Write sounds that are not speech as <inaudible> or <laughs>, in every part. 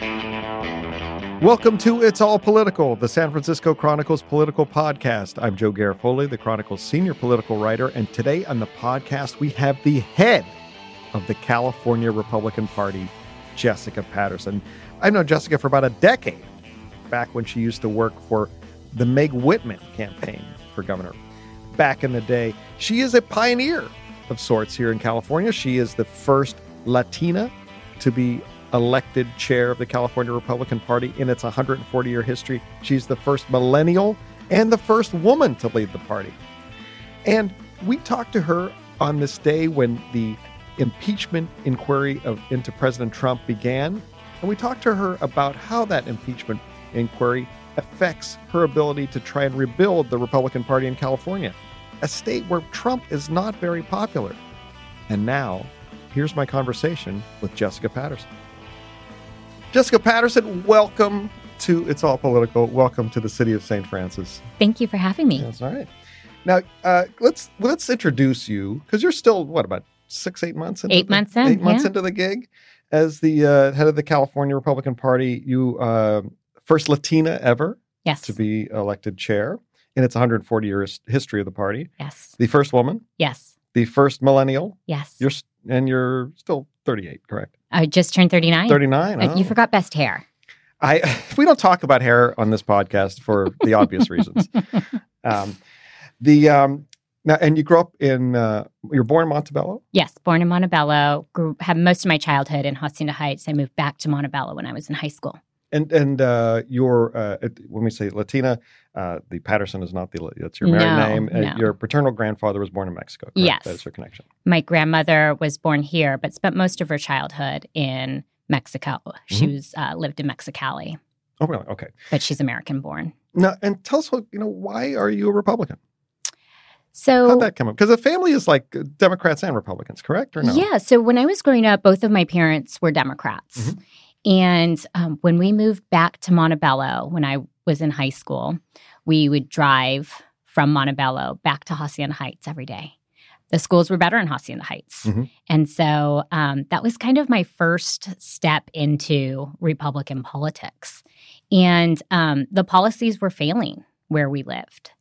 Welcome to It's All Political, the San Francisco Chronicle's political podcast. I'm Joe Garofoli, the Chronicle's senior political writer, and today on the podcast we have the head of the California Republican Party, Jessica Patterson. I've known Jessica for about a decade, back when she used to work for the Meg Whitman campaign for governor. Back in the day, she is a pioneer of sorts here in California. She is the first Latina to be elected chair of the California Republican Party in its 140 year history. She's the first millennial and the first woman to lead the party. And we talked to her on this day when the impeachment inquiry of, into President Trump began. And we talked to her about how that impeachment inquiry affects her ability to try and rebuild the Republican Party in California, a state where Trump is not very popular. And now, here's my conversation with Jessica Patterson. Jessica Patterson, welcome to It's All Political. Welcome to the city of St. Francis. Thank you for having me. That's all right. Now, uh, let's let's introduce you because you're still what about six, eight months into eight the, months in, eight months yeah. into the gig as the uh, head of the California Republican Party. You uh, first Latina ever yes. to be elected chair in its 140 years history of the party. Yes. The first woman, Yes. the first millennial. Yes. You're and you're still 38, correct? I just turned 39. 39. Uh, You oh. forgot best hair. I <laughs> we don't talk about hair on this podcast for the obvious reasons. <laughs> Um, the um, now, and you grew up in uh, you're born in Montebello. Yes, born in Montebello. Grew, had most of my childhood in Hacienda Heights. I moved back to Montebello when I was in high school. And and uh, your uh, when we say Latina, uh, the Patterson is not the that's your married No, name. Uh, no. your paternal grandfather was born in Mexico. Correct? Yes. that's your connection. My grandmother was born here, but spent most of her childhood in Mexico. She Mhm. was uh, lived in Mexicali, Oh, really? Okay. but she's American born. Now, and tell us what you know. Why are you a Republican? So How'd that come up? Because the family is like uh, Democrats and Republicans, correct or no? Yeah. So when I was growing up, both of my parents were Democrats. Mhm. And um, when we moved back to Montebello, when I was in high school, we would drive from Montebello back to Hacienda Heights every day. The schools were better in Hacienda Heights. Mhm. And so um, that was kind of my first step into Republican politics. And um, the policies were failing where we lived.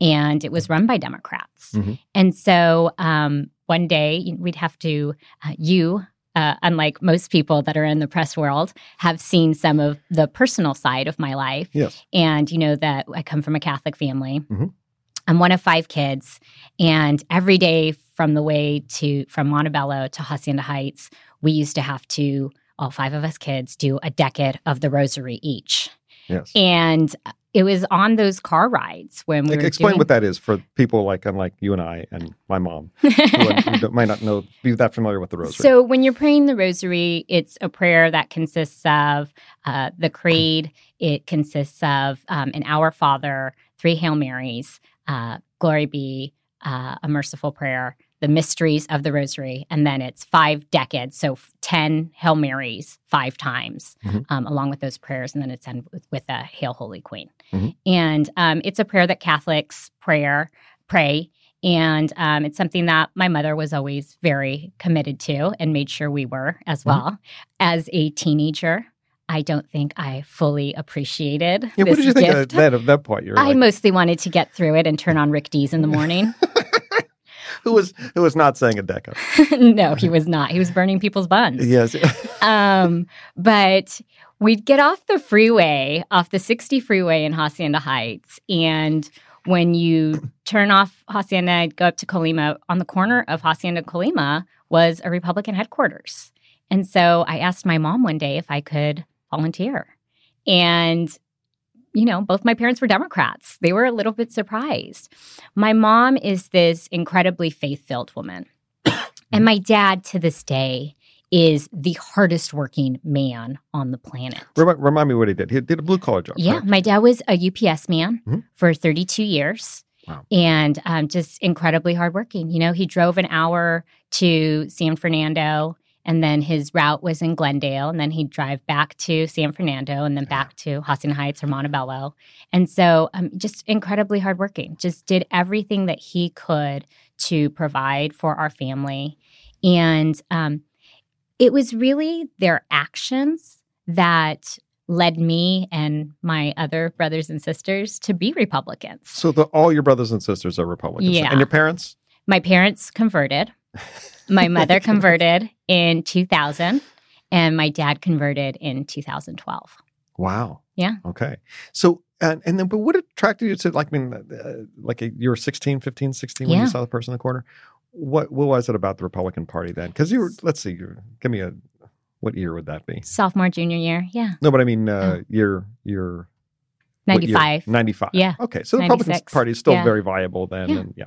And it was run by Democrats. Mhm. And so um, one day we'd have to, uh, you, uh, unlike most people that are in the press world, have seen some of the personal side of my life. Yes. And you know that I come from a Catholic family. Mhm. I'm one of five kids, and every day from the way to from Montebello to Hacienda Heights, we used to have to all five of us kids do a decade of the Rosary each, Yes. and it was on those car rides when we Like, explain doing, what that is for people like unlike you and I and my mom <laughs> who, who might not know be that familiar with the rosary. So, when you're praying the rosary, it's a prayer that consists of uh, the creed. It consists of um, an Our Father, three Hail Marys, uh, Glory be, uh, a merciful prayer, the mysteries of the rosary, and then it's five decades, so f- ten Hail Marys five times, Mhm. um, along with those prayers, and then it's end with, with a Hail Holy Queen. Mhm. And um, it's a prayer that Catholics prayer pray and um, it's something that my mother was always very committed to and made sure we were as Mhm. well. As a teenager, I don't think I fully appreciated yeah, what did you think of that at that point? I mostly wanted to get through it and turn on Rick Dees in the morning. <laughs> who was who was not saying a deca? <laughs> no, he was not. He was burning people's buns. Yes. <laughs> um, but we'd get off the freeway, off the 60 freeway in Hacienda Heights. And when you turn off Hacienda and go up to Colima, on the corner of Hacienda Colima was a Republican headquarters. And so I asked my mom one day if I could volunteer. And you know, both my parents were Democrats. They were a little bit surprised. My mom is this incredibly faith filled woman. <coughs> and my dad, to this day, is the hardest working man on the planet. remind, remind me what he did. He did a blue collar job. Yeah, correct? my dad was a UPS man Mhm. for 32 years. Wow. And um, just incredibly hardworking. You know, he drove an hour to San Fernando, and then his route was in Glendale, and then he'd drive back to San Fernando, and then back to Hacienda Heights or Montebello. And so, um, just incredibly hardworking. Just did everything that he could to provide for our family, and um, it was really their actions that led me and my other brothers and sisters to be Republicans. So the, all your brothers and sisters are Republicans. Yeah. And your parents? My parents converted. My mother converted in 2000, and my dad converted in 2012. Wow. Yeah. Okay. So, and, and then, but what attracted you to, like, I mean, uh, like a, you were 16, 15, 16 when Yeah. you saw the person in the corner? What, what was it about the Republican Party then? Because you were, let's see, you're, give me a, what year would that be? Sophomore, junior year. Yeah. No, but I mean, uh, year, year, what year? 95. 95. Yeah. Okay. So the Republican Party is still Yeah. very viable then. Yeah. And yeah.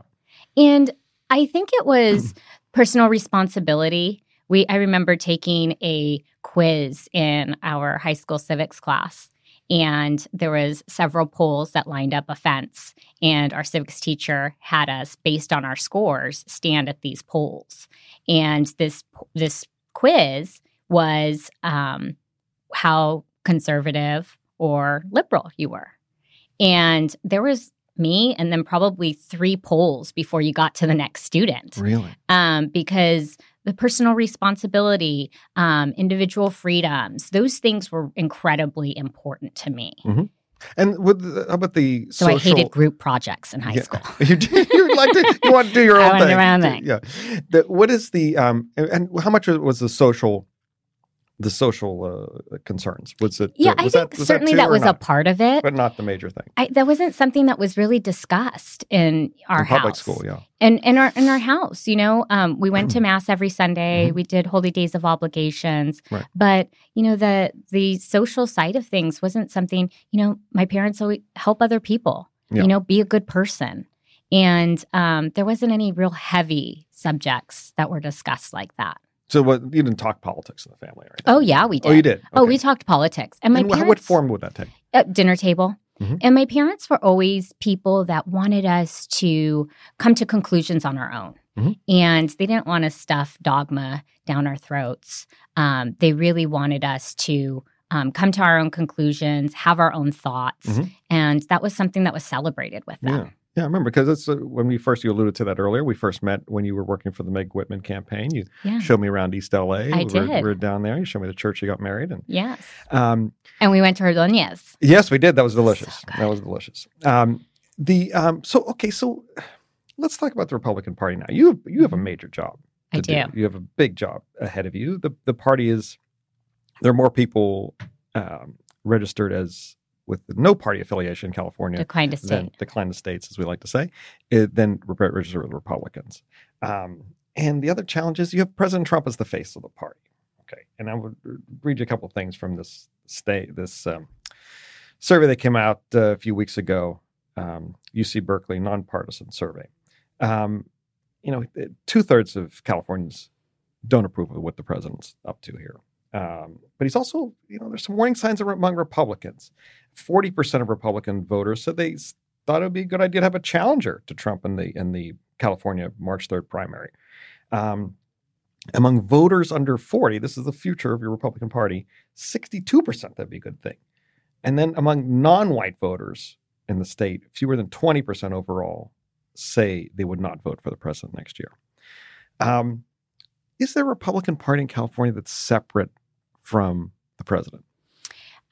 And I think it was personal responsibility. We I remember taking a quiz in our high school civics class and there was several polls that lined up a fence and our civics teacher had us based on our scores stand at these polls. And this this quiz was um, how conservative or liberal you were. And there was me and then probably three polls before you got to the next student Really? um, because the personal responsibility um, individual freedoms those things were incredibly important to me And with the, how about the so social, i hated group projects in high Yeah. school <laughs> you, you like to you want to do your <laughs> own wanna thing. own thing. Yeah. The, what is the um and, and how much was the social the social uh, concerns? Was it? yeah uh, i think that, was certainly that, that, was a part of it but not the major thing. I, that wasn't something that was really discussed in our in public school, yeah. and in our in our house you know um, we went to mass every sunday Mhm. we did holy days of obligations Right. but you know the the social side of things wasn't something you know my parents always help other people Yeah. you know be a good person and um, there wasn't any real heavy subjects that were discussed like that So what you didn't talk politics in the family, right? oh yeah we did Oh, you did. oh we talked politics and my And parents what form would that take? at dinner table. Mhm. And my parents were always people that wanted us to come to conclusions on our own. Mhm. And they didn't want to stuff dogma down our throats. Um, they really wanted us to um, come to our own conclusions, have our own thoughts. Mhm. And that was something that was celebrated with them. Yeah. Yeah, I remember because it's uh, when we first you alluded to that earlier. We first met when you were working for the Meg Whitman campaign. You Yeah. showed me around East LA. I we were, did. we were down there. You showed me the church you got married, and Yes. um, And we went to Ordonez. Yes, we did. That was delicious. So that was delicious. Um, the um, so okay, so let's talk about the Republican Party now. You have, you have a major job. I to do. You have a big job ahead of you. The the party is there are more people um, registered as with no party affiliation in California Declined to state. declined to states, as we like to say, uh, than re- registered with Republicans. Um, and the other challenge is you have President Trump as the face of the party. Okay, and I would read you a couple of things from this state this um, survey that came out uh, a few weeks ago, um, UC Berkeley nonpartisan survey. Um, you know, two thirds of Californians don't approve of what the president's up to here. Um, but he's also, you know, there's some warning signs among Republicans. 40% of Republican voters said they thought it would be a good idea to have a challenger to Trump in the in the California March 3rd primary. Um, among voters under 40, this is the future of your Republican Party, 62% that'd be a good thing. And then among non-white voters in the state, fewer than 20% overall say they would not vote for the president next year. Um, is there a Republican Party in California that's separate from the president?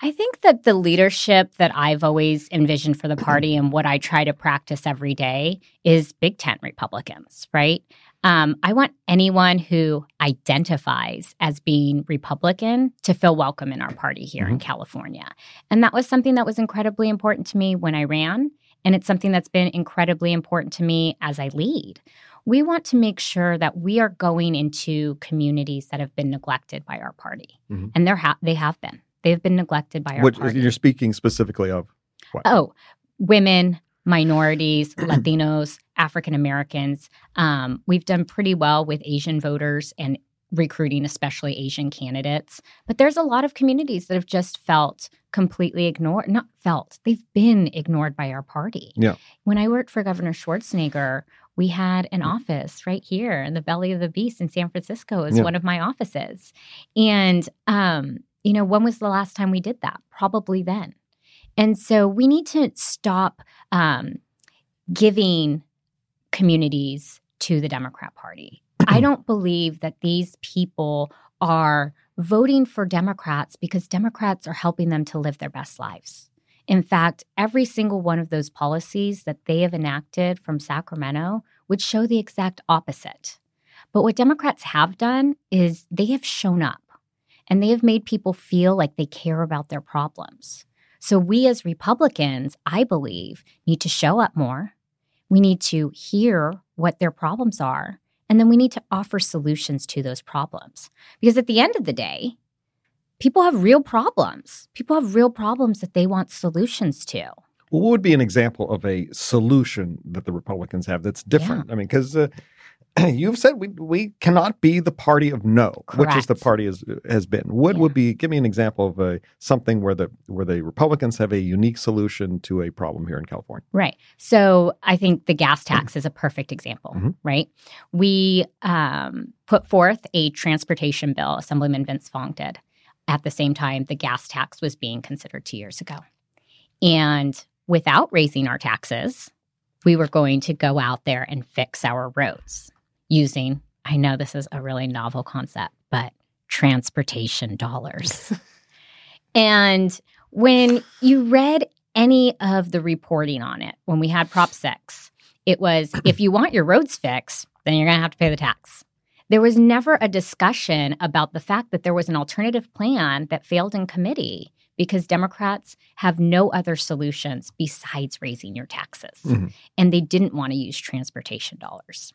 I think that the leadership that I've always envisioned for the <clears throat> party and what I try to practice every day is big tent Republicans, right? Um, I want anyone who identifies as being Republican to feel welcome in our party here in California. And that was something that was incredibly important to me when I ran. And it's something that's been incredibly important to me as I lead. We want to make sure that we are going into communities that have been neglected by our party. Mhm. And they're ha- they have been. They've been neglected by our party. you're speaking specifically of what? Oh, women, minorities, <clears throat> Latinos, African Americans. Um, we've done pretty well with Asian voters and recruiting, especially Asian candidates. But there's a lot of communities that have just felt completely ignored. Not felt, they've been ignored by our party. Yeah. When I worked for Governor Schwarzenegger, we had an office right here in the belly of the beast in San Francisco as Yeah. one of my offices. And, um, you know, when was the last time we did that? Probably then. And so we need to stop um, giving communities to the Democrat Party. I <clears throat> don't believe that these people are voting for Democrats because Democrats are helping them to live their best lives. In fact, every single one of those policies that they have enacted from Sacramento would show the exact opposite. But what Democrats have done is they have shown up and they have made people feel like they care about their problems. So, we as Republicans, I believe, need to show up more. We need to hear what their problems are. And then we need to offer solutions to those problems. Because at the end of the day, people have real problems. People have real problems that they want solutions to. Well, what would be an example of a solution that the Republicans have that's different? Yeah. I mean, because uh, <clears throat> you've said we we cannot be the party of no, Correct. which is the party has has been. What yeah. would be? Give me an example of a something where the where the Republicans have a unique solution to a problem here in California. Right. So I think the gas tax is a perfect example. Mm-hmm. Right. We um, put forth a transportation bill. Assemblyman Vince Fong did. At the same time, the gas tax was being considered two years ago, and without raising our taxes, we were going to go out there and fix our roads using, I know this is a really novel concept, but transportation dollars. <laughs> and when you read any of the reporting on it, when we had Prop 6, it was if you want your roads fixed, then you're going to have to pay the tax. There was never a discussion about the fact that there was an alternative plan that failed in committee because Democrats have no other solutions besides raising your taxes. Mm-hmm. And they didn't want to use transportation dollars.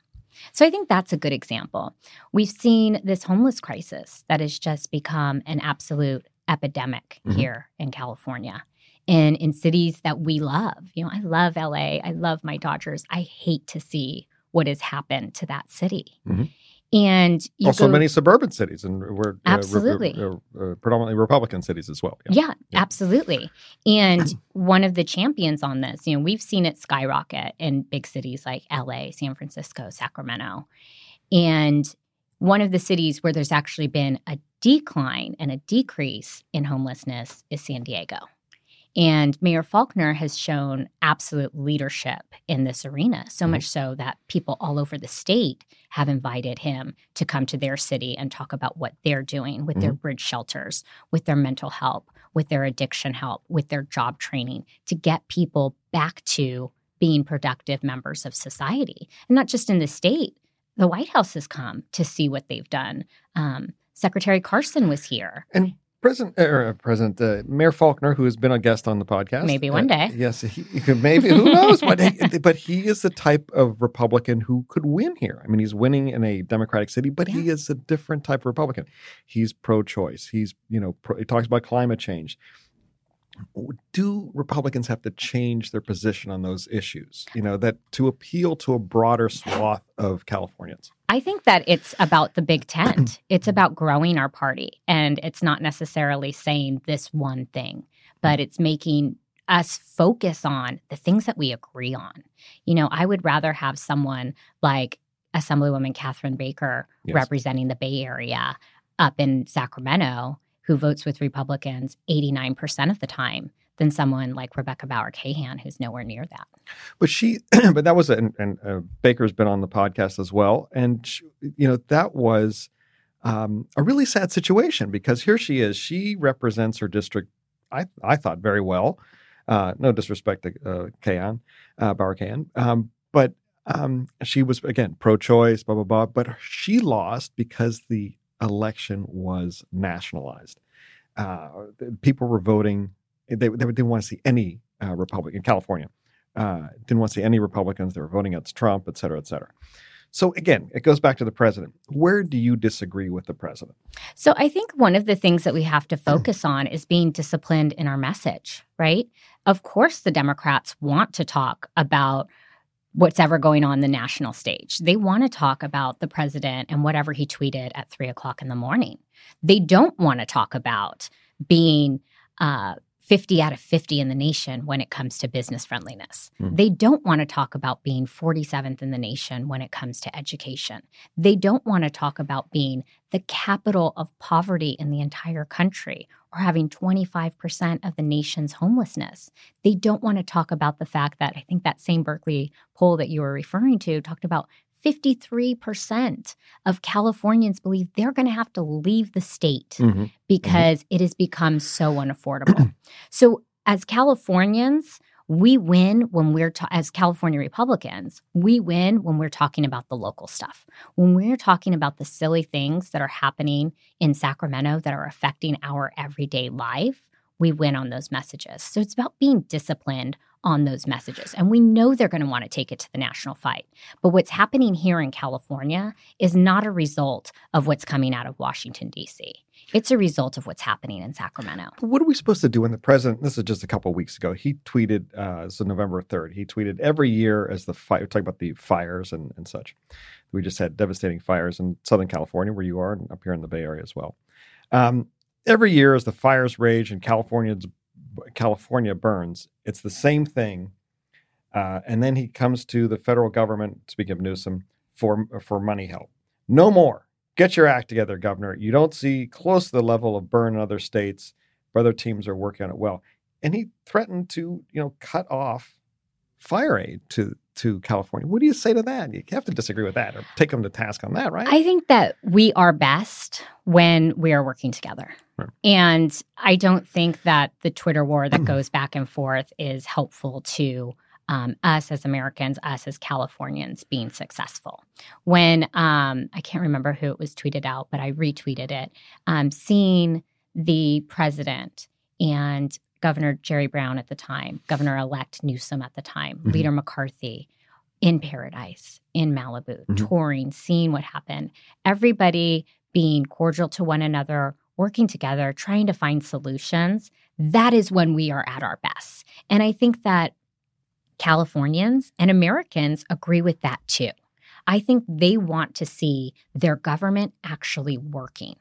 So I think that's a good example. We've seen this homeless crisis that has just become an absolute epidemic mm-hmm. here in California and in cities that we love. You know, I love LA, I love my Dodgers. I hate to see what has happened to that city. Mm-hmm. And also go, many suburban cities, and we're absolutely uh, uh, uh, predominantly Republican cities as well. Yeah, yeah, yeah. absolutely. And <clears throat> one of the champions on this, you know, we've seen it skyrocket in big cities like LA, San Francisco, Sacramento, and one of the cities where there's actually been a decline and a decrease in homelessness is San Diego. And Mayor Faulconer has shown absolute leadership in this arena, so mm-hmm. much so that people all over the state have invited him to come to their city and talk about what they're doing with mm-hmm. their bridge shelters, with their mental help, with their addiction help, with their job training to get people back to being productive members of society. And not just in the state, the White House has come to see what they've done. Um, Secretary Carson was here. And President, er, President uh, Mayor Faulconer, who has been a guest on the podcast, maybe one uh, day. Yes, he, maybe who knows? but he, <laughs> but he is the type of Republican who could win here. I mean, he's winning in a Democratic city, but yeah. he is a different type of Republican. He's pro-choice. He's you know pro, he talks about climate change do Republicans have to change their position on those issues? You know, that to appeal to a broader swath of Californians? I think that it's about the big tent. <clears throat> it's about growing our party. And it's not necessarily saying this one thing, but it's making us focus on the things that we agree on. You know, I would rather have someone like Assemblywoman Catherine Baker yes. representing the Bay Area up in Sacramento who votes with Republicans 89% of the time than someone like Rebecca Bauer Kahan, who's nowhere near that. But she, <clears throat> but that was, a, and, and uh, Baker's been on the podcast as well. And, she, you know, that was um, a really sad situation because here she is. She represents her district, I, I thought, very well. Uh, no disrespect to uh, Kahan, uh, Bauer Kahan. Um, but um, she was, again, pro choice, blah, blah, blah. But she lost because the election was nationalized. Uh, people were voting. They, they didn't want to see any uh, Republican. California uh, didn't want to see any Republicans. They were voting against Trump, et cetera, et cetera. So again, it goes back to the president. Where do you disagree with the president? So I think one of the things that we have to focus <clears throat> on is being disciplined in our message, right? Of course, the Democrats want to talk about what's ever going on the national stage. They want to talk about the president and whatever he tweeted at three o'clock in the morning. They don't want to talk about being uh, 50 out of 50 in the nation when it comes to business friendliness. Mm. They don't want to talk about being 47th in the nation when it comes to education. They don't want to talk about being the capital of poverty in the entire country or having 25% of the nation's homelessness. They don't want to talk about the fact that I think that same Berkeley poll that you were referring to talked about 53% of Californians believe they're going to have to leave the state Mhm. because it has become so unaffordable. <clears throat> so, as Californians, we win when we're ta- as California Republicans, we win when we're talking about the local stuff. When we're talking about the silly things that are happening in Sacramento that are affecting our everyday life, we win on those messages. So it's about being disciplined on those messages. And we know they're going to want to take it to the national fight. But what's happening here in California is not a result of what's coming out of Washington, D.C. It's a result of what's happening in Sacramento. But what are we supposed to do when the president? This is just a couple of weeks ago. He tweeted, uh, so November third. He tweeted every year as the fire. Talking about the fires and, and such. We just had devastating fires in Southern California, where you are, and up here in the Bay Area as well. Um, every year, as the fires rage and California's California burns, it's the same thing. Uh, and then he comes to the federal government. Speaking of Newsom, for for money help. No more. Get your act together, Governor. You don't see close to the level of burn in other states. but Other teams are working on it well. And he threatened to, you know, cut off fire aid to to California. What do you say to that? You have to disagree with that or take him to task on that, right? I think that we are best when we are working together. Right. And I don't think that the Twitter war that hmm. goes back and forth is helpful to um, us as Americans, us as Californians being successful. When um, I can't remember who it was tweeted out, but I retweeted it, um, seeing the president and Governor Jerry Brown at the time, Governor elect Newsom at the time, Mhm. Leader McCarthy in paradise, in Malibu, Mhm. touring, seeing what happened. Everybody being cordial to one another, working together, trying to find solutions. That is when we are at our best. And I think that Californians and Americans agree with that too. I think they want to see their government actually working.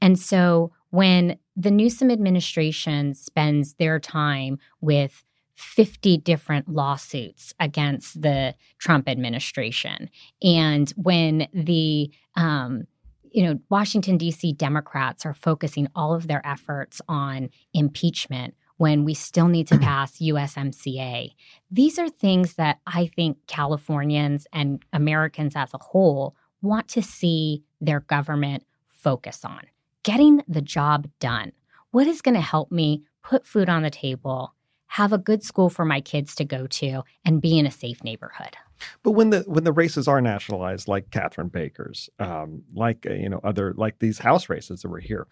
And so when the Newsom administration spends their time with 50 different lawsuits against the Trump administration, and when the um, you know Washington D.C. Democrats are focusing all of their efforts on impeachment when we still need to pass USMCA, these are things that I think Californians and Americans as a whole want to see their government focus on getting the job done. What is going to help me put food on the table, have a good school for my kids to go to, and be in a safe neighborhood? But when the when the races are nationalized, like Catherine Baker's, um, like uh, you know other like these House races that were here,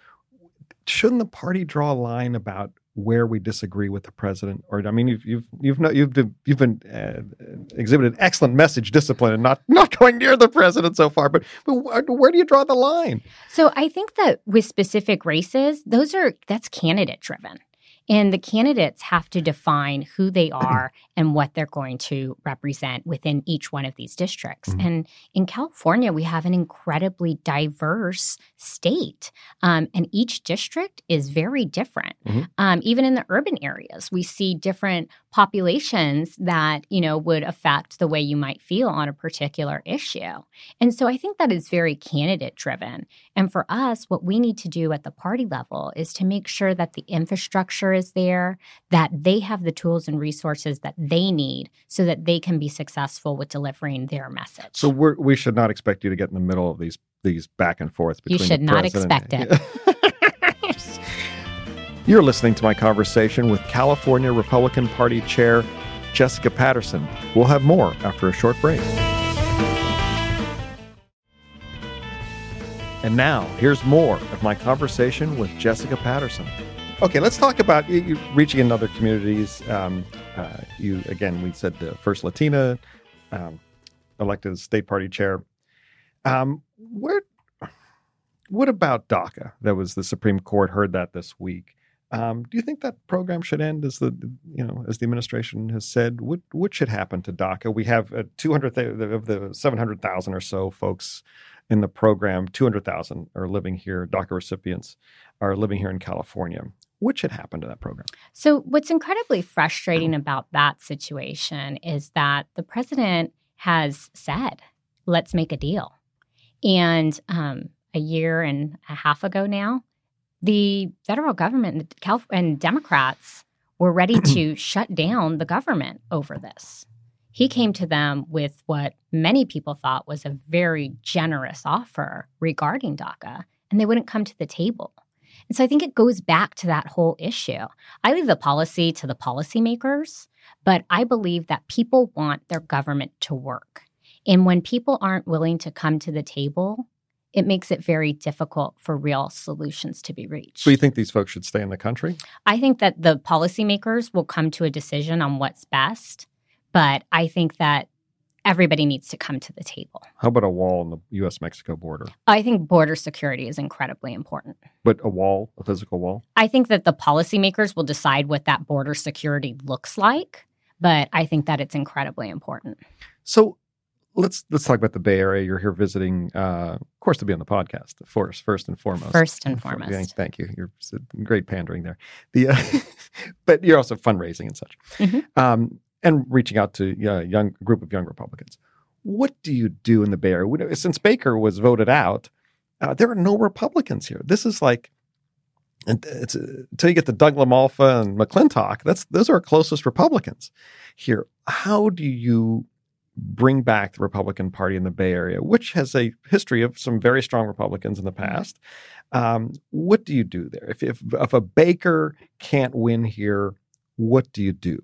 shouldn't the party draw a line about where we disagree with the president? Or I mean, you've you've you've no, you've you've been uh, exhibited excellent message discipline and not <laughs> not going near the president so far. But but where do you draw the line? So I think that with specific races, those are that's candidate driven. And the candidates have to define who they <clears throat> are and what they're going to represent within each one of these districts. Mhm. And in California, we have an incredibly diverse state, um, and each district is very different. Mhm. Um, even in the urban areas, we see different populations that you know would affect the way you might feel on a particular issue. And so I think that is very candidate driven. And for us, what we need to do at the party level is to make sure that the infrastructure is there, that they have the tools and resources that they need so that they can be successful with delivering their message. So we're, we should not expect you to get in the middle of these these back and forth. You Between should the not expect <laughs> You're listening to my conversation with California Republican Party Chair Jessica Patterson. We'll have more after a short break. And now, here's more of my conversation with Jessica Patterson. Okay, let's talk about reaching in other communities. Um, uh, you again, we said the first Latina um, elected state party chair. Um, where, what about DACA? That was the Supreme Court heard that this week. Um, do you think that program should end, as the you know, as the administration has said? What what should happen to DACA? We have uh, two hundred of the seven hundred thousand or so folks in the program. Two hundred thousand are living here. DACA recipients are living here in California. What should happen to that program? So, what's incredibly frustrating about that situation is that the president has said, let's make a deal. And um, a year and a half ago now, the federal government and, and Democrats were ready to <clears throat> shut down the government over this. He came to them with what many people thought was a very generous offer regarding DACA, and they wouldn't come to the table. And so I think it goes back to that whole issue. I leave the policy to the policymakers, but I believe that people want their government to work. And when people aren't willing to come to the table, it makes it very difficult for real solutions to be reached. So you think these folks should stay in the country? I think that the policymakers will come to a decision on what's best, but I think that everybody needs to come to the table. How about a wall on the US Mexico border? I think border security is incredibly important. But a wall, a physical wall? I think that the policymakers will decide what that border security looks like, but I think that it's incredibly important. So let's let's talk about the Bay Area. You're here visiting, uh, of course, to be on the podcast. Of course, first and foremost. First and <laughs> foremost. Thank, thank you. You're great pandering there. The, uh, <laughs> but you're also fundraising and such, mm-hmm. um, and reaching out to a uh, young group of young Republicans. What do you do in the Bay Area? Since Baker was voted out, uh, there are no Republicans here. This is like. It's until you get to Doug LaMalfa and McClintock. That's those are our closest Republicans here. How do you bring back the Republican Party in the Bay Area, which has a history of some very strong Republicans in the mm-hmm. past. Um, what do you do there? If, if, if a Baker can't win here, what do you do?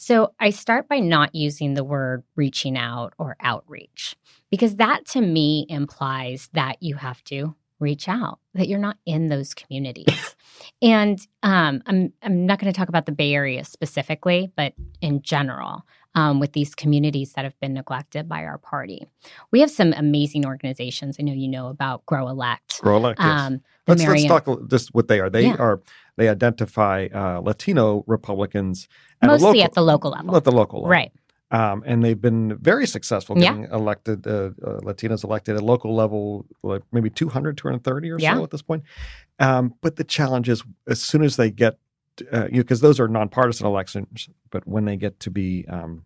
So I start by not using the word reaching out or outreach because that to me implies that you have to reach out, that you're not in those communities. and um, I'm I'm not going to talk about the Bay Area specifically, but in general, um, with these communities that have been neglected by our party. We have some amazing organizations. I know you know about Grow Elect. Grow Elect. Um, yes. let's, Marian- let's talk just what they are. They yeah. are they identify uh, Latino Republicans at mostly local, at the local level. At the local level, right? Um, and they've been very successful getting yeah. elected, uh, uh, Latinos elected at local level, like maybe 200, 230 or yeah. so at this point. Um, but the challenge is as soon as they get, uh, you because those are nonpartisan elections, but when they get to be, um,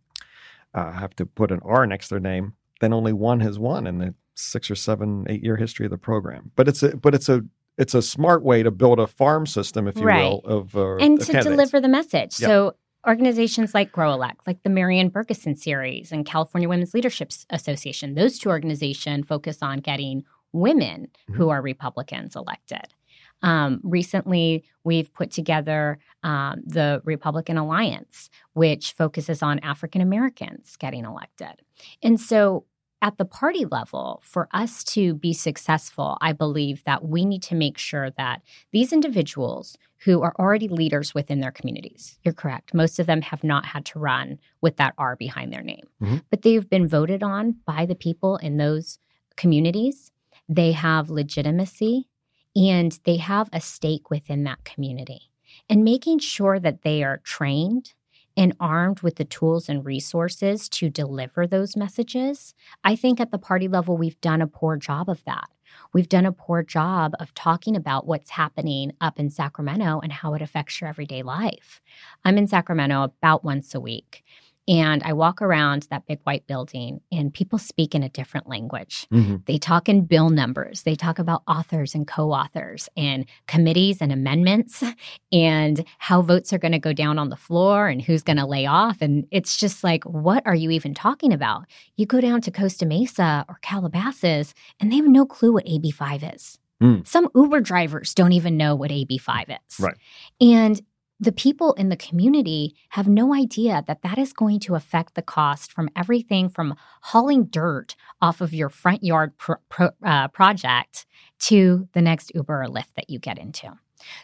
uh, have to put an R next to their name, then only one has won in the six or seven, eight year history of the program. But it's a, but it's a, it's a smart way to build a farm system, if you right. will, of uh, and to candidates. deliver the message. So organizations like Grow Elect, like the Marian Bergeson series and California Women's Leadership Association, those two organizations focus on getting women mm-hmm. who are Republicans elected. Um, recently, we've put together um, the Republican Alliance, which focuses on African Americans getting elected. And so at the party level, for us to be successful, I believe that we need to make sure that these individuals who are already leaders within their communities, you're correct, most of them have not had to run with that R behind their name, mm-hmm. but they've been voted on by the people in those communities. They have legitimacy and they have a stake within that community. And making sure that they are trained and armed with the tools and resources to deliver those messages, I think at the party level, we've done a poor job of that. We've done a poor job of talking about what's happening up in Sacramento and how it affects your everyday life. I'm in Sacramento about once a week. And I walk around that big white building, and people speak in a different language. Mm-hmm. They talk in bill numbers, they talk about authors and co authors, and committees and amendments, and how votes are going to go down on the floor and who's going to lay off. And it's just like, what are you even talking about? You go down to Costa Mesa or Calabasas, and they have no clue what AB5 is. Mm. Some Uber drivers don't even know what AB5 is. Right. And the people in the community have no idea that that is going to affect the cost from everything from hauling dirt off of your front yard pro- pro- uh, project to the next Uber or Lyft that you get into.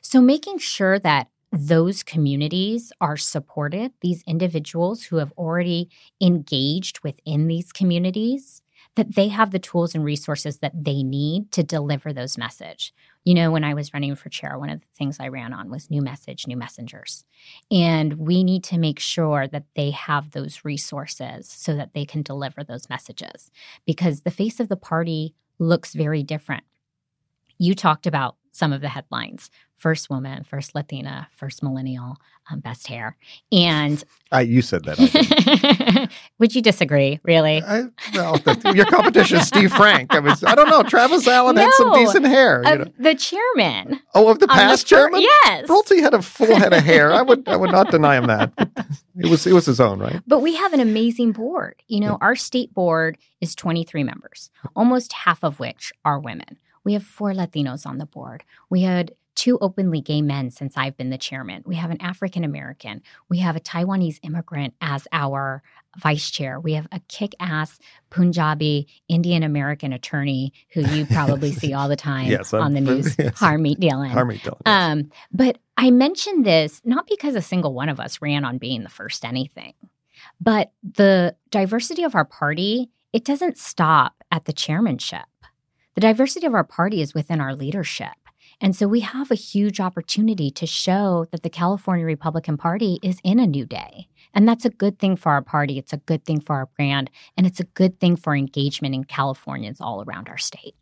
So, making sure that those communities are supported, these individuals who have already engaged within these communities, that they have the tools and resources that they need to deliver those message. You know, when I was running for chair, one of the things I ran on was new message, new messengers. And we need to make sure that they have those resources so that they can deliver those messages because the face of the party looks very different. You talked about some of the headlines first woman, first Latina, first millennial, um, best hair. And uh, you said that. <laughs> Would you disagree, really? I, well, the, your competition is Steve Frank. I, mean, I don't know. Travis Allen no, had some decent hair. You know? The chairman. Oh, of the past the chairman? Yes. Brulte had a full head of hair. I would I would not deny him that. <laughs> It was it was his own, right? But we have an amazing board. You know, Yeah. our state board is 23 members, almost half of which are women. We have four Latinos on the board. We had two openly gay men since I've been the chairman. We have an African American. We have a Taiwanese immigrant as our vice chair. We have a kick ass Punjabi Indian American attorney who you probably see all the <laughs> time Yes, on the news, <laughs> yes. Harmeet Dillon. Harmeet Dillon. yes. Um, but I mentioned this not because a single one of us ran on being the first anything, but the diversity of our party, it doesn't stop at the chairmanship. The diversity of our party is within our leadership. And so we have a huge opportunity to show that the California Republican Party is in a new day. And that's a good thing for our party. It's a good thing for our brand. And it's a good thing for engagement in Californians all around our state.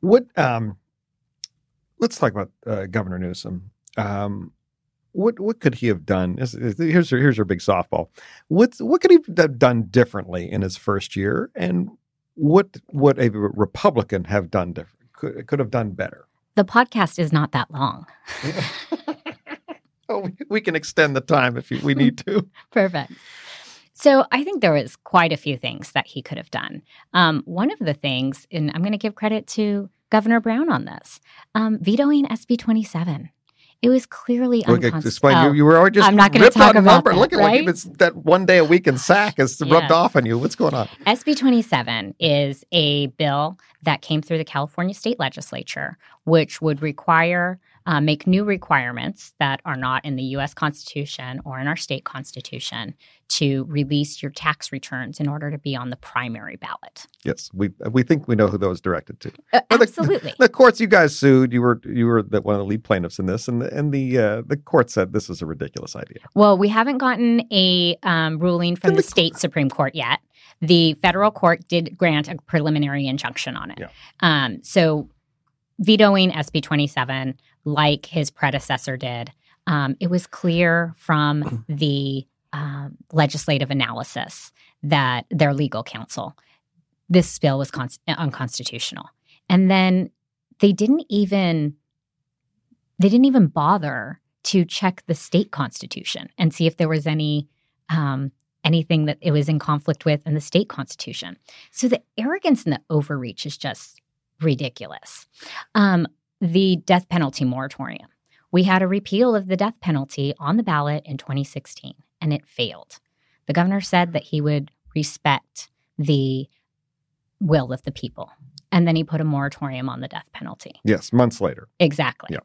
What? Um, let's talk about uh, Governor Newsom. Um, what what could he have done? Here's your, here's your big softball. What what could he have done differently in his first year, and what would a Republican have done different? Could could have done better? The podcast is not that long. <laughs> oh, we, can extend the time if we need to. <laughs> Perfect. So I think there was quite a few things that he could have done. Um, one of the things, and I'm going to give credit to Governor Brown on this, um, vetoing SB 27. It was clearly Look, unconstitutional. explain. You, oh, you were already just I'm not gonna talk about number. that, Look at right? like that one day a week in SAC has <laughs> Yeah. rubbed off on you. What's going on? SB 27 is a bill that came through the California state legislature, which would require, uh, make new requirements that are not in the US Constitution or in our state constitution to release your tax returns in order to be on the primary ballot. Yes, we we think we know who those directed to. Uh, Well, the- absolutely. The courts you guys sued. You were you were the, one of the lead plaintiffs in this, and the and the uh, the court said this is a ridiculous idea. Well, we haven't gotten a um, ruling from the the- state Supreme Court yet. The federal court did grant a preliminary injunction on it. Yeah. Um, so, vetoing SB 27, like his predecessor did, um, it was clear from <clears throat> the um, legislative analysis that their legal counsel, this bill was cons- unconstitutional. And then they didn't even they didn't even bother to check the state constitution and see if there was any um, anything that it was in conflict with in the state constitution. So the arrogance and the overreach is just ridiculous. Um, the death penalty moratorium. We had a repeal of the death penalty on the ballot in 2016, and it failed. The governor said that he would respect the will of the people, and then he put a moratorium on the death penalty. Yes, months later. Exactly. Yeah.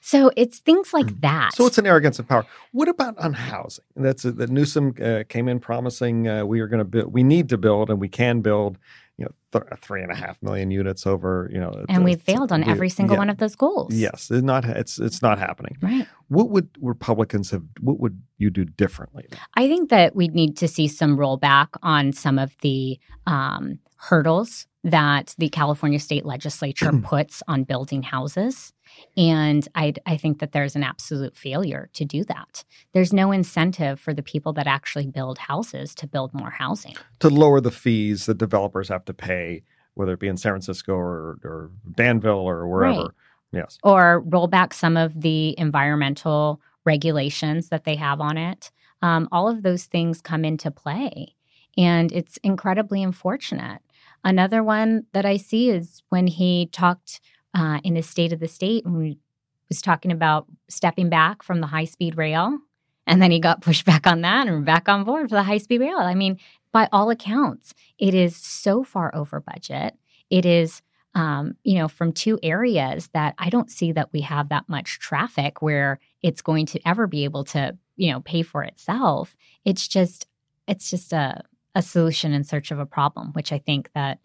So it's things like that. So it's an arrogance of power. What about on housing? That's that Newsom uh, came in promising uh, we are going to build, we need to build, and we can build, you know, th- three and a half million units over, you know, and we've failed on we- every single yeah. one of those goals. Yes, it's not. It's it's not happening. Right. What would Republicans have? What would you do differently? I think that we'd need to see some rollback on some of the um, hurdles that the California state legislature <clears throat> puts on building houses. And I, I think that there's an absolute failure to do that. There's no incentive for the people that actually build houses to build more housing. To lower the fees that developers have to pay, whether it be in San Francisco or, or Danville or wherever. Right. Yes. or roll back some of the environmental regulations that they have on it. Um, all of those things come into play. And it's incredibly unfortunate. Another one that I see is when he talked uh, in his State of the State and we was talking about stepping back from the high speed rail. And then he got <laughs> pushed back on that and back on board for the high speed rail. I mean, by all accounts, it is so far over budget. It is um, you know, from two areas that I don't see that we have that much traffic where it's going to ever be able to, you know, pay for itself. It's just, it's just a, a solution in search of a problem, which I think that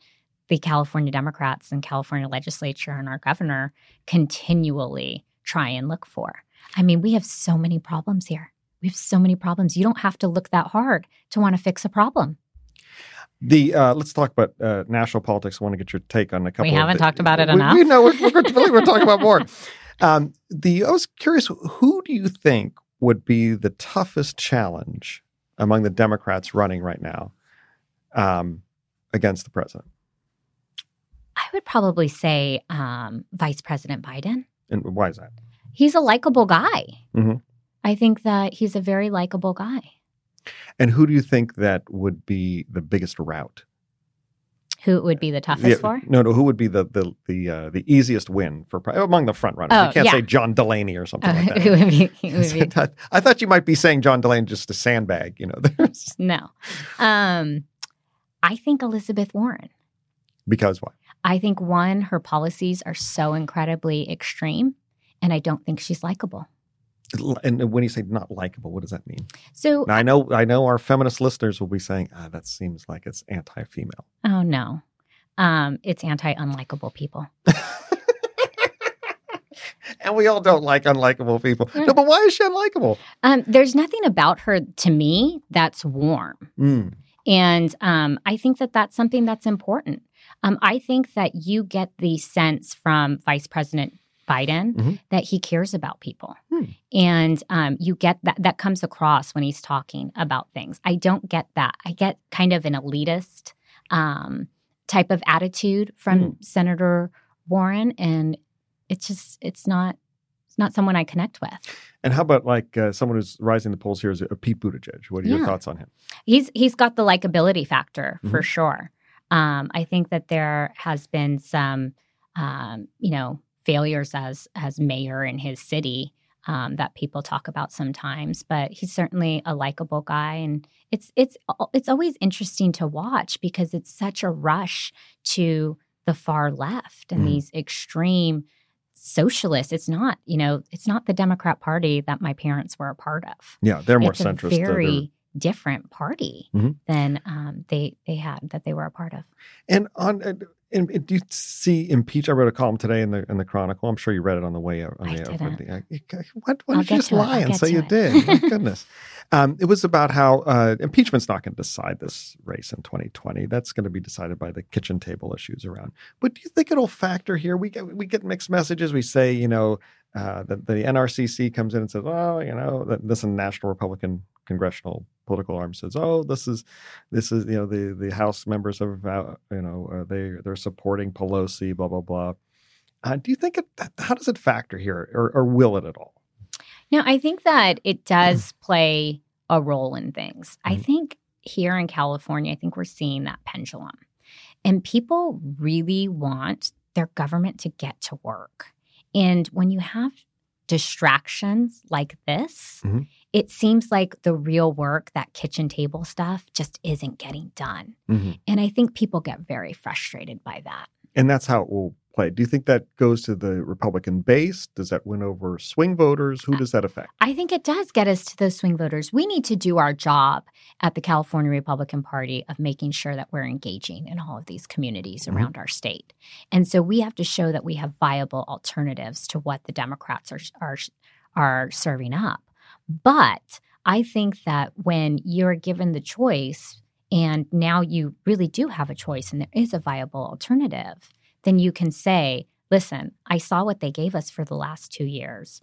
the California Democrats and California legislature and our governor continually try and look for. I mean, we have so many problems here. We have so many problems. You don't have to look that hard to want to fix a problem. The uh, let's talk about uh, national politics. I want to get your take on a couple. of haven't the- talked about it we, enough. We know we're, we're, going we're talking about more. <laughs> Um, the I was curious. Who do you think would be the toughest challenge among the Democrats running right now um, against the president? I would probably say um, Vice President Biden. And why is that? He's a likable guy. Mhm. I think that he's a very likable guy. And who do you think that would be the biggest route? Who it would be the toughest Yeah, for? No, no. Who would be the the the uh, the easiest win for among the front runners? Oh, you can't yeah. say John Delaney or something Uh, like <laughs> that. who would be, who <laughs> would be I thought- I thought you might be saying John Delaney just to sandbag. You know, <laughs> there's no. Um, I think Elizabeth Warren. because why? I think one, her policies are so incredibly extreme, and I don't think she's likable. And when you say not likable, what does that mean? So, Now, I know, I know, our feminist listeners will be saying, "Ah, that seems like it's anti-female." oh no, um, it's anti-unlikable people. <laughs> and we all don't like unlikable people. No, but why is she unlikable? Um, there's nothing about her to me that's warm. Mm. And um, I think that that's something that's important. Um, I think that you get the sense from Vice President Biden Mhm. that he cares about people. Hmm. And um, you get that, that comes across when he's talking about things. I don't get that. I get kind of an elitist um, type of attitude from Hmm. Senator Warren. And it's just, it's not. It's not someone I connect with. And how about like uh, someone who's rising the polls here is uh, Pete Buttigieg? What are your thoughts on him? He's he's got the likability factor for Mhm. sure. Um, I think that there has been some, um, you know, failures as as mayor in his city um, that people talk about sometimes, but he's certainly a likable guy, and it's it's it's always interesting to watch because it's such a rush to the far left and Mhm. these extreme socialists. It's not, you know, it's not the Democrat Party that my parents were a part of Yeah, they're more it's centrist. very different party Mhm. than um, they they had that they were a part of. And on, uh, and, and do you see impeach? I wrote a column today in the in the Chronicle. I'm sure you read it on the way out. On I the, didn't. uh, what? Why did you just lie and say you it. did? My goodness. Um, it was about how uh, impeachment's not going to decide this race in 2020. That's going to be decided by the kitchen table issues around. But do you think it'll factor here? We get we get mixed messages. We say, you know, uh, the, the NRCC comes in and says, oh, you know, that this is a National Republican Congressional Political Arm says, oh, this is this is you know the the House members of you know uh, they they're supporting Pelosi, blah blah blah. Uh, do you think it? How does it factor here, or, or will it at all? No, I think that it does <clears throat> play a role in things. I Mhm. think here in California, I think we're seeing that pendulum, and people really want their government to get to work. And when you have distractions like this, Mhm. It seems like the real work, that kitchen table stuff, just isn't getting done. And I think people get very frustrated by that. And that's how it will play. Do you think that goes to the Republican base? Does that win over swing voters? Who does that affect? I think it does get us to those swing voters. We need to do our job at the California Republican Party of making sure that we're engaging in all of these communities Mhm. around our state. And so we have to show that we have viable alternatives to what the Democrats are are are serving up. But I think that when you're given the choice and now you really do have a choice and there is a viable alternative, then you can say, listen, I saw what they gave us for the last two years,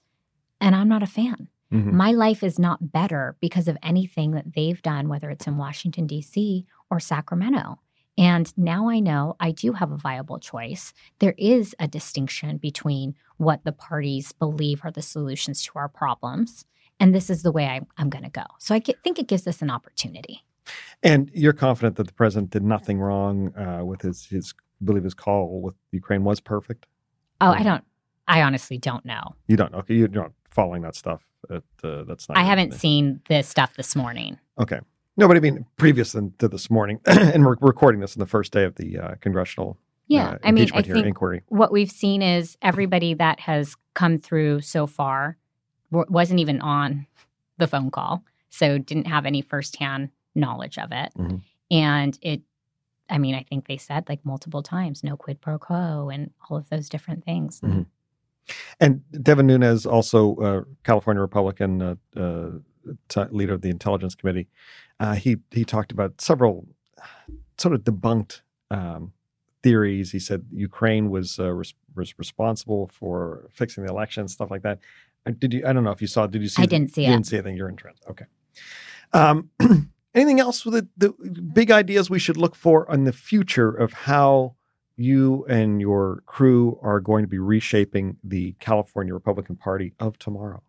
and I'm not a fan. Mhm. My life is not better because of anything that they've done, whether it's in Washington, D.C. or Sacramento. And now I know I do have a viable choice. There is a distinction between what the parties believe are the solutions to our problems. And this is the way I, I'm going to go. So I get, think it gives us an opportunity. And you're confident that the president did nothing wrong uh, with his his I believe his call with Ukraine was perfect. Oh. I don't, I honestly don't know. You don't okay. You're not following that stuff. At, uh, that's not. I haven't thing. seen this stuff this morning. Okay. No, but I mean, previous than, to this morning, <clears throat> and we're recording this on the first day of the uh, congressional Yeah. uh, I mean, I think inquiry. what we've seen is everybody that has come through so far wasn't even on the phone call, so didn't have any firsthand knowledge of it. Mhm. And it, I mean, I think they said like multiple times, no quid pro quo, and all of those different things. Mhm. And Devin Nunes, also uh, California Republican uh, uh, t- leader of the Intelligence Committee, uh, he he talked about several sort of debunked um, theories. He said Ukraine was uh, res- was responsible for fixing the election, stuff like that. Uh, Did you? I don't know if you saw. Did you see? I didn't see you it. Didn't see anything. You're in trance. Okay. Um, <clears throat> anything else with the, the big ideas we should look for on the future of how you and your crew are going to be reshaping the California Republican Party of tomorrow?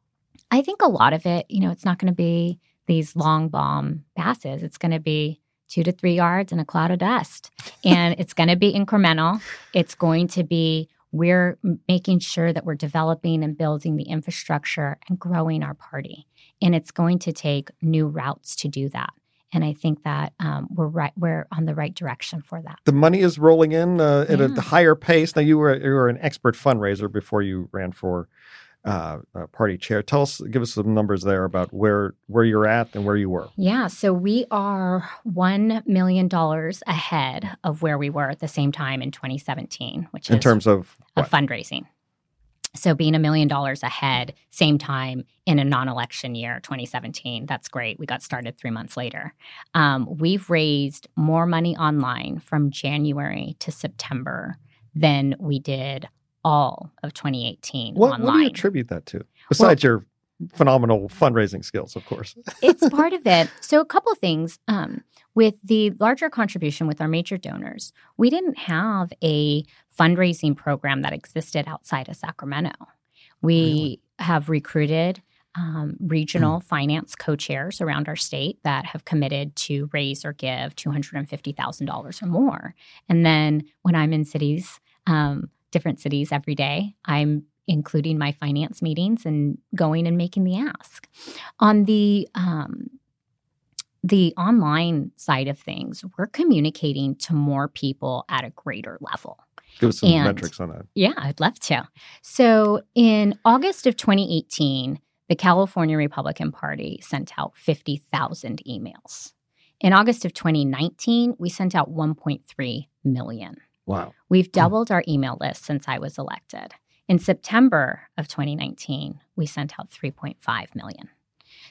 I think a lot of it, you know, it's not going to be these long bomb passes. It's going to be two to three yards in a cloud of dust. And it's going to be incremental. It's going to be, we're making sure that we're developing and building the infrastructure and growing our party. And it's going to take new routes to do that. And I think that um, we're right, we're on the right direction for that. The money is rolling in uh, at yeah. a higher pace. Now, you were you were an expert fundraiser before you ran for uh, uh, party chair. Tell us, give us some numbers there about where where you're at and where you were. Yeah, so we are one million dollars ahead of where we were at the same time in 2017, which in terms of of fundraising. So being a million dollars ahead, same time in a non-election year, 2017, that's great. We got started three months later. Um, we've raised more money online from January to September than we did all of 2018 what, online. What do you attribute that to? Besides well, your phenomenal fundraising skills, of course. <laughs> it's part of it. So, a couple things. Um, with the larger contribution with our major donors, we didn't have a fundraising program that existed outside of Sacramento. We really? have recruited um, regional mm. finance co-chairs around our state that have committed to raise or give $250,000 or more. And then when I'm in cities, um, different cities every day. I'm including my finance meetings and going and making the ask. On the um, the online side of things, we're communicating to more people at a greater level. Give us some and, metrics on that. Yeah, I'd love to. So in August of 2018, the California Republican Party sent out 50,000 emails. In August of 2019, we sent out 1.3 million. Wow. We've doubled our email list since I was elected. In September of 2019, we sent out 3.5 million.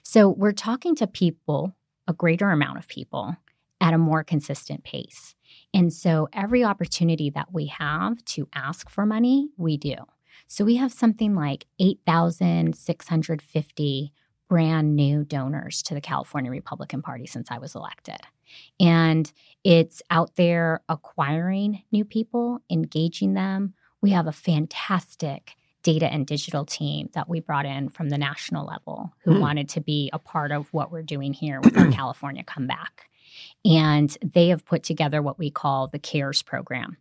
So we're talking to people, a greater amount of people, at a more consistent pace. And so every opportunity that we have to ask for money, we do. So we have something like 8,650 brand new donors to the California Republican Party since I was elected. And it's out there acquiring new people, engaging them. We have a fantastic data and digital team that we brought in from the national level who mm. wanted to be a part of what we're doing here with our <clears throat> California comeback. And they have put together what we call the CARES program.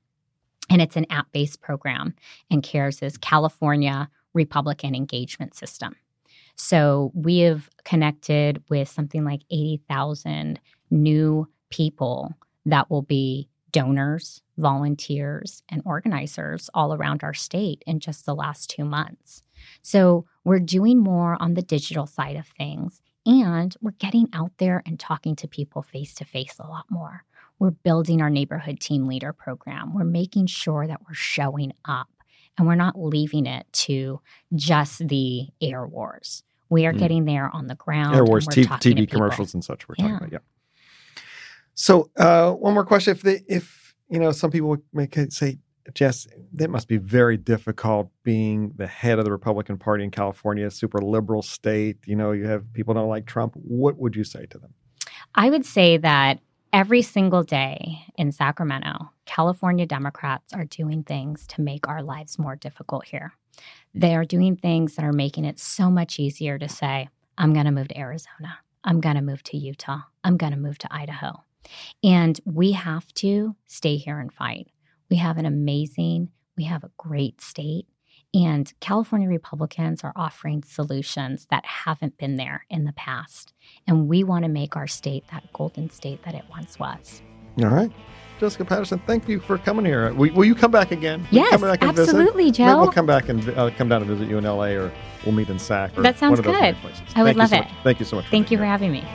And it's an app based program. And CARES is California Republican Engagement System. So we have connected with something like 80,000 new people that will be donors, volunteers, and organizers all around our state in just the last two months. So we're doing more on the digital side of things, and we're getting out there and talking to people face to face a lot more. We're building our neighborhood team leader program. We're making sure that we're showing up and we're not leaving it to just the air wars. We are mm. getting there on the ground. Air wars, t- TV commercials and such. We're yeah. talking about, yeah. So, uh, one more question: If they, if you know, some people may say, Jess, that must be very difficult being the head of the Republican Party in California, a super liberal state. You know, you have people don't like Trump. What would you say to them? I would say that every single day in Sacramento, California Democrats are doing things to make our lives more difficult here. They are doing things that are making it so much easier to say, I'm going to move to Arizona. I'm going to move to Utah. I'm going to move to Idaho. And we have to stay here and fight. We have an amazing, we have a great state. And California Republicans are offering solutions that haven't been there in the past. And we want to make our state that golden state that it once was. All right. Jessica Patterson, thank you for coming here. Will, will you come back again? Yes, back absolutely, visit? Joe. Maybe we'll come back and uh, come down and visit you in LA, or we'll meet in SAC. that sounds good. I would love it. So thank you so much. thank you for having me.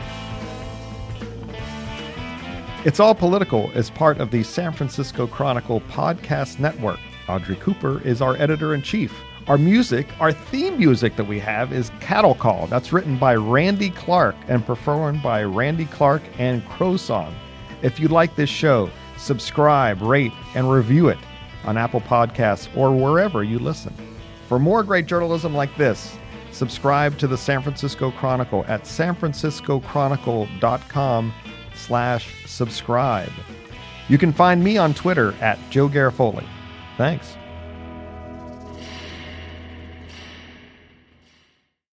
It's All Political is part of the San Francisco Chronicle podcast network. Audrey Cooper is our editor in chief. Our music, our theme music that we have is Cattle Call. That's written by Randy Clark and performed by Randy Clark and Crow Song. If you like this show, subscribe, rate, and review it on Apple Podcasts or wherever you listen. For more great journalism like this, subscribe to the San Francisco Chronicle at sanfranciscochronicle.com slash subscribe. You can find me on Twitter at Joe Garofoli. Thanks.